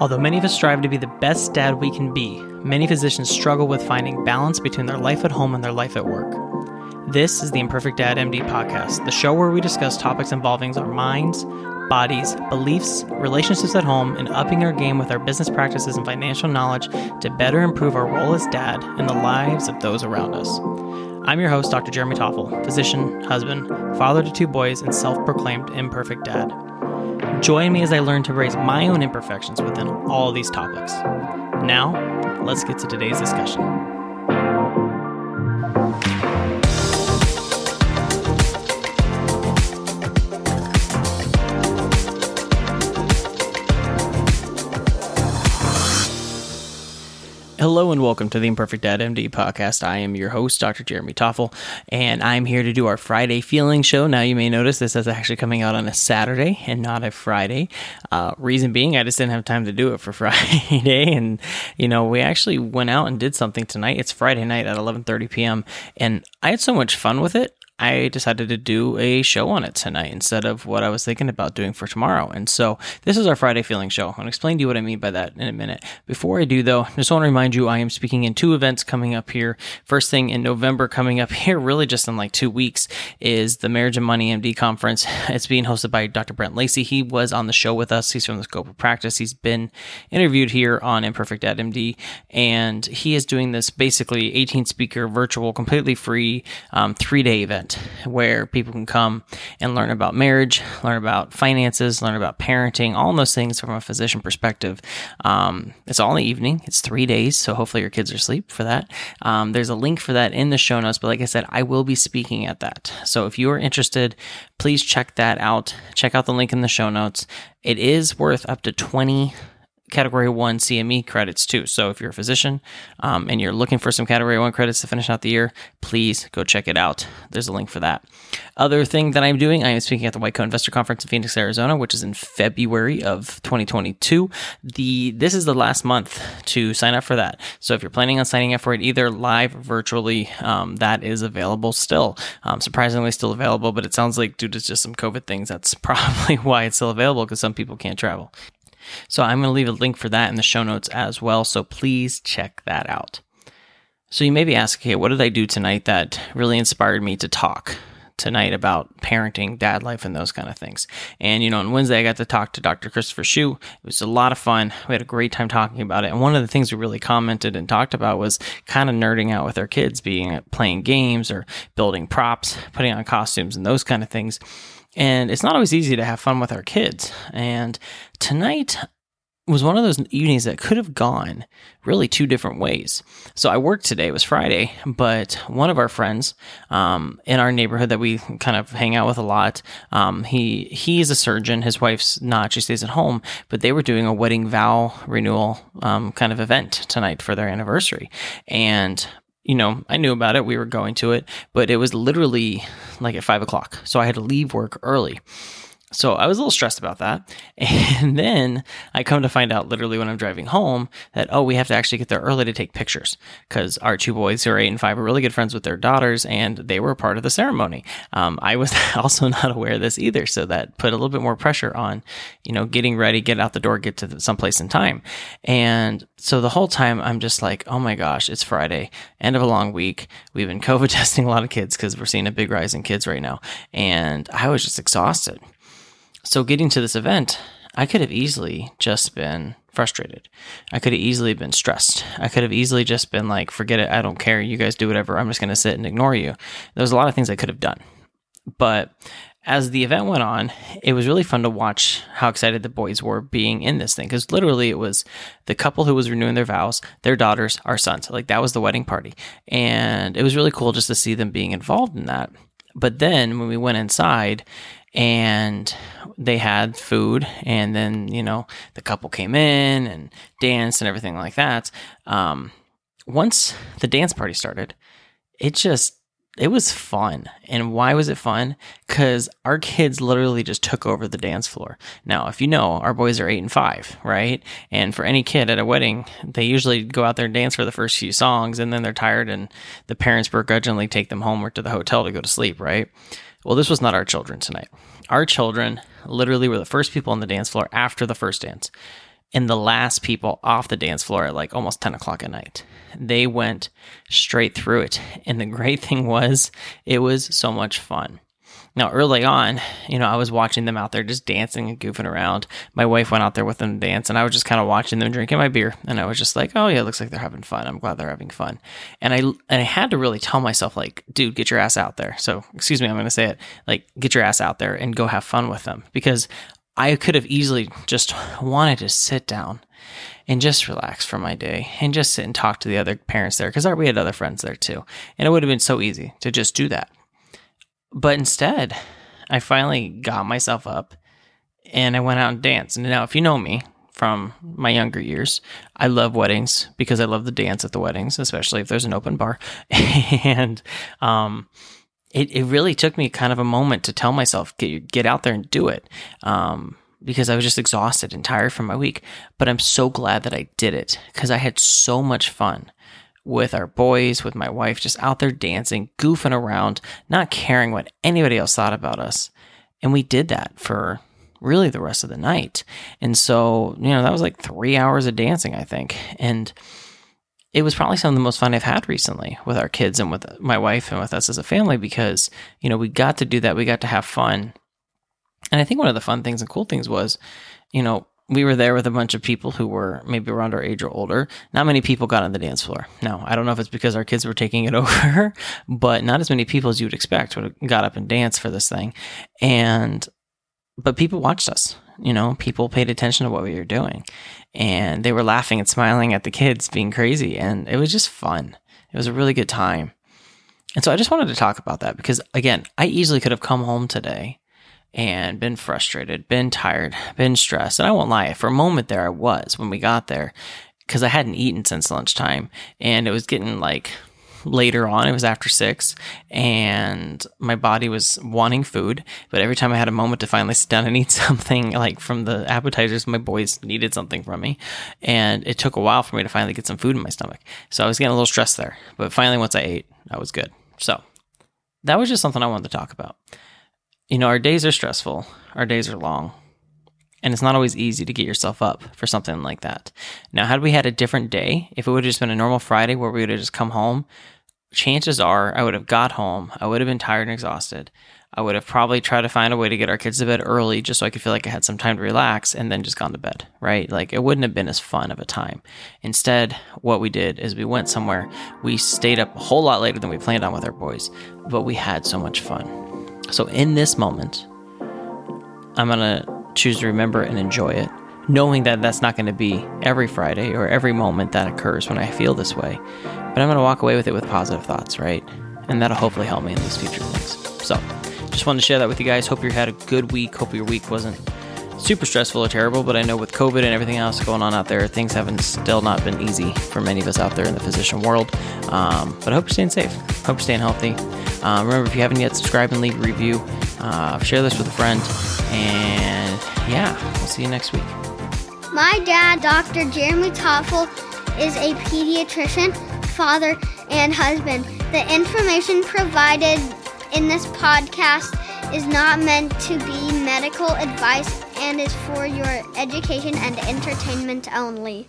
Although many of us strive to be the best dad we can be, many physicians struggle with finding balance between their life at home and their life at work. This is the Imperfect Dad MD podcast, the show where we discuss topics involving our minds, bodies, beliefs, relationships at home, and upping our game with our business practices and financial knowledge to better improve our role as dad and the lives of those around us. I'm your host, Dr. Jeremy Tofil, physician, husband, father to two boys, and self proclaimed imperfect dad. Join me as I learn to raise my own imperfections within all these topics. Now, let's get to today's discussion. Hello and welcome to the Imperfect Dad MD podcast. I am your host, Dr. Jeremy Tofil, and I'm here to do our Friday feeling show. Now, you may notice this is actually coming out on a Saturday and not a Friday. Uh, reason being, I just didn't have time to do it for Friday, and you know, we actually went out and did something tonight. It's Friday night at 11:30 p.m., and I had so much fun with it. I decided to do a show on it tonight instead of what I was thinking about doing for tomorrow. And so this is our Friday Feeling Show. I'll explain to you what I mean by that in a minute. Before I do, though, I just want to remind you I am speaking in two events coming up here. First thing in November, coming up here, really just in like two weeks, is the Marriage and Money MD conference. It's being hosted by Dr. Brent Lacey. He was on the show with us. He's from the Scope of Practice. He's been interviewed here on Imperfect Dad MD, and he is doing this basically 18 speaker, virtual, completely free, um, three day event where people can come and learn about marriage, learn about finances, learn about parenting, all those things from a physician perspective. Um, it's all in the evening. It's three days, so hopefully your kids are asleep for that. Um, there's a link for that in the show notes, but like I said, I will be speaking at that. So if you are interested, please check that out. Check out the link in the show notes. It is worth up to 20 category one CME credits too. So if you're a physician um, and you're looking for some category one credits to finish out the year, please go check it out. There's a link for that. Other thing that I'm doing, I am speaking at the White Coat Investor Conference in Phoenix, Arizona, which is in February of 2022. The this is the last month to sign up for that. So if you're planning on signing up for it, either live or virtually, um, that is available still. Um, surprisingly, still available, but it sounds like due to just some COVID things, that's probably why it's still available because some people can't travel. So I'm going to leave a link for that in the show notes as well. So please check that out. So you may be asking, okay, what did I do tonight that really inspired me to talk tonight about parenting, dad life, and those kind of things? And, you know, on Wednesday, I got to talk to Dr. Christopher Shu. It was a lot of fun. We had a great time talking about it. And one of the things we really commented and talked about was kind of nerding out with our kids, being playing games or building props, putting on costumes, and those kind of things. And it's not always easy to have fun with our kids. And tonight was one of those evenings that could have gone really two different ways. So I worked today, it was Friday, but one of our friends um, in our neighborhood that we kind of hang out with a lot, um, he he's a surgeon. His wife's not; she stays at home. But they were doing a wedding vow renewal um, kind of event tonight for their anniversary, and you know, I knew about it. We were going to it, but it was literally like at five o'clock. So I had to leave work early. So I was a little stressed about that. And then I come to find out literally when I'm driving home that, oh, we have to actually get there early to take pictures because our two boys who are eight and five are really good friends with their daughters and they were part of the ceremony. Um, I was also not aware of this either. So that put a little bit more pressure on, you know, getting ready, get out the door, get to someplace in time. And so the whole time I'm just like, oh my gosh, it's Friday, end of a long week. We've been COVID testing a lot of kids because we're seeing a big rise in kids right now. And I was just exhausted. So getting to this event, I could have easily just been frustrated. I could have easily been stressed. I could have easily just been like, forget it, I don't care. You guys do whatever. I'm just going to sit and ignore you. There was a lot of things I could have done. But as the event went on, it was really fun to watch how excited the boys were being in this thing. Because literally, it was the couple who was renewing their vows, their daughters, our sons. Like that was the wedding party. And it was really cool just to see them being involved in that. But then when we went inside, and they had food and then you know the couple came in and danced and everything like that um, once the dance party started it just it was fun. And why was it fun? Because our kids literally just took over the dance floor. Now if you know our boys are eight and five right? And for any kid at a wedding they usually go out there and dance for the first few songs and then they're tired and the parents begrudgingly take them home or to the hotel to go to sleep right? Well, this was not our children tonight. Our children literally were the first people on the dance floor after the first dance. And the last people off the dance floor at like almost 10 o'clock at night. They went straight through it. And the great thing was, it was so much fun. Now, early on, you know, I was watching them out there just dancing and goofing around. My wife went out there with them to dance, and I was just kind of watching them drinking my beer. And I was just like, oh, yeah, it looks like they're having fun. I'm glad they're having fun. And I, and I had to really tell myself, like, dude, get your ass out there. So, excuse me, I'm going to say it, like, get your ass out there and go have fun with them because I could have easily just wanted to sit down and just relax for my day and just sit and talk to the other parents there because we had other friends there too. And it would have been so easy to just do that. But instead, I finally got myself up and I went out and danced. And now, if you know me from my younger years, I love weddings because I love the dance at the weddings, especially if there's an open bar. and um, it, it really took me kind of a moment to tell myself, get, get out there and do it. Um, because I was just exhausted and tired from my week. But I'm so glad that I did it because I had so much fun with our boys, with my wife, just out there dancing, goofing around, not caring what anybody else thought about us. And we did that for really the rest of the night. And so, you know, that was like three hours of dancing, I think. And it was probably some of the most fun I've had recently with our kids and with my wife and with us as a family because, you know, we got to do that. We got to have fun. And I think one of the fun things and cool things was, you know, we were there with a bunch of people who were maybe around our age or older. Not many people got on the dance floor. Now, I don't know if it's because our kids were taking it over, but not as many people as you would expect would have got up and danced for this thing. And, but people watched us. You know, people paid attention to what we were doing and they were laughing and smiling at the kids being crazy. And it was just fun. It was a really good time. And so I just wanted to talk about that because, again, I easily could have come home today and been frustrated, been tired, been stressed. And I won't lie, for a moment there, I was when we got there because I hadn't eaten since lunchtime and it was getting like later on. It was after six and my body was wanting food. But every time I had a moment to finally sit down and eat something, like from the appetizers, my boys needed something from me. And it took a while for me to finally get some food in my stomach. So I was getting a little stressed there. But finally, once I ate, I was good. So that was just something I wanted to talk about. You know, our days are stressful, our days are long, and it's not always easy to get yourself up for something like that. Now, had we had a different day, if it would have just been a normal Friday where we would have just come home, chances are I would have got home, I would have been tired and exhausted. I would have probably tried to find a way to get our kids to bed early just so I could feel like I had some time to relax and then just gone to bed, right? Like it wouldn't have been as fun of a time. Instead, what we did is we went somewhere. We stayed up a whole lot later than we planned on with our boys, but we had so much fun. So, in this moment, I'm going to choose to remember and enjoy it, knowing that that's not going to be every Friday or every moment that occurs when I feel this way. But I'm going to walk away with it with positive thoughts, right? And that'll hopefully help me in these future things. So, just wanted to share that with you guys. Hope you had a good week. Hope your week wasn't super stressful or terrible, but I know with COVID and everything else going on out there, things haven't still not been easy for many of us out there in the physician world. Um, but I hope you're staying safe. Hope you're staying healthy. Um, remember, if you haven't yet, subscribe and leave a review. Uh, share this with a friend. And yeah, we'll see you next week. My dad, Dr. Jeremy Tofil, is a pediatrician, father, and husband. The information provided in this podcast is not meant to be medical advice and is for your education and entertainment only.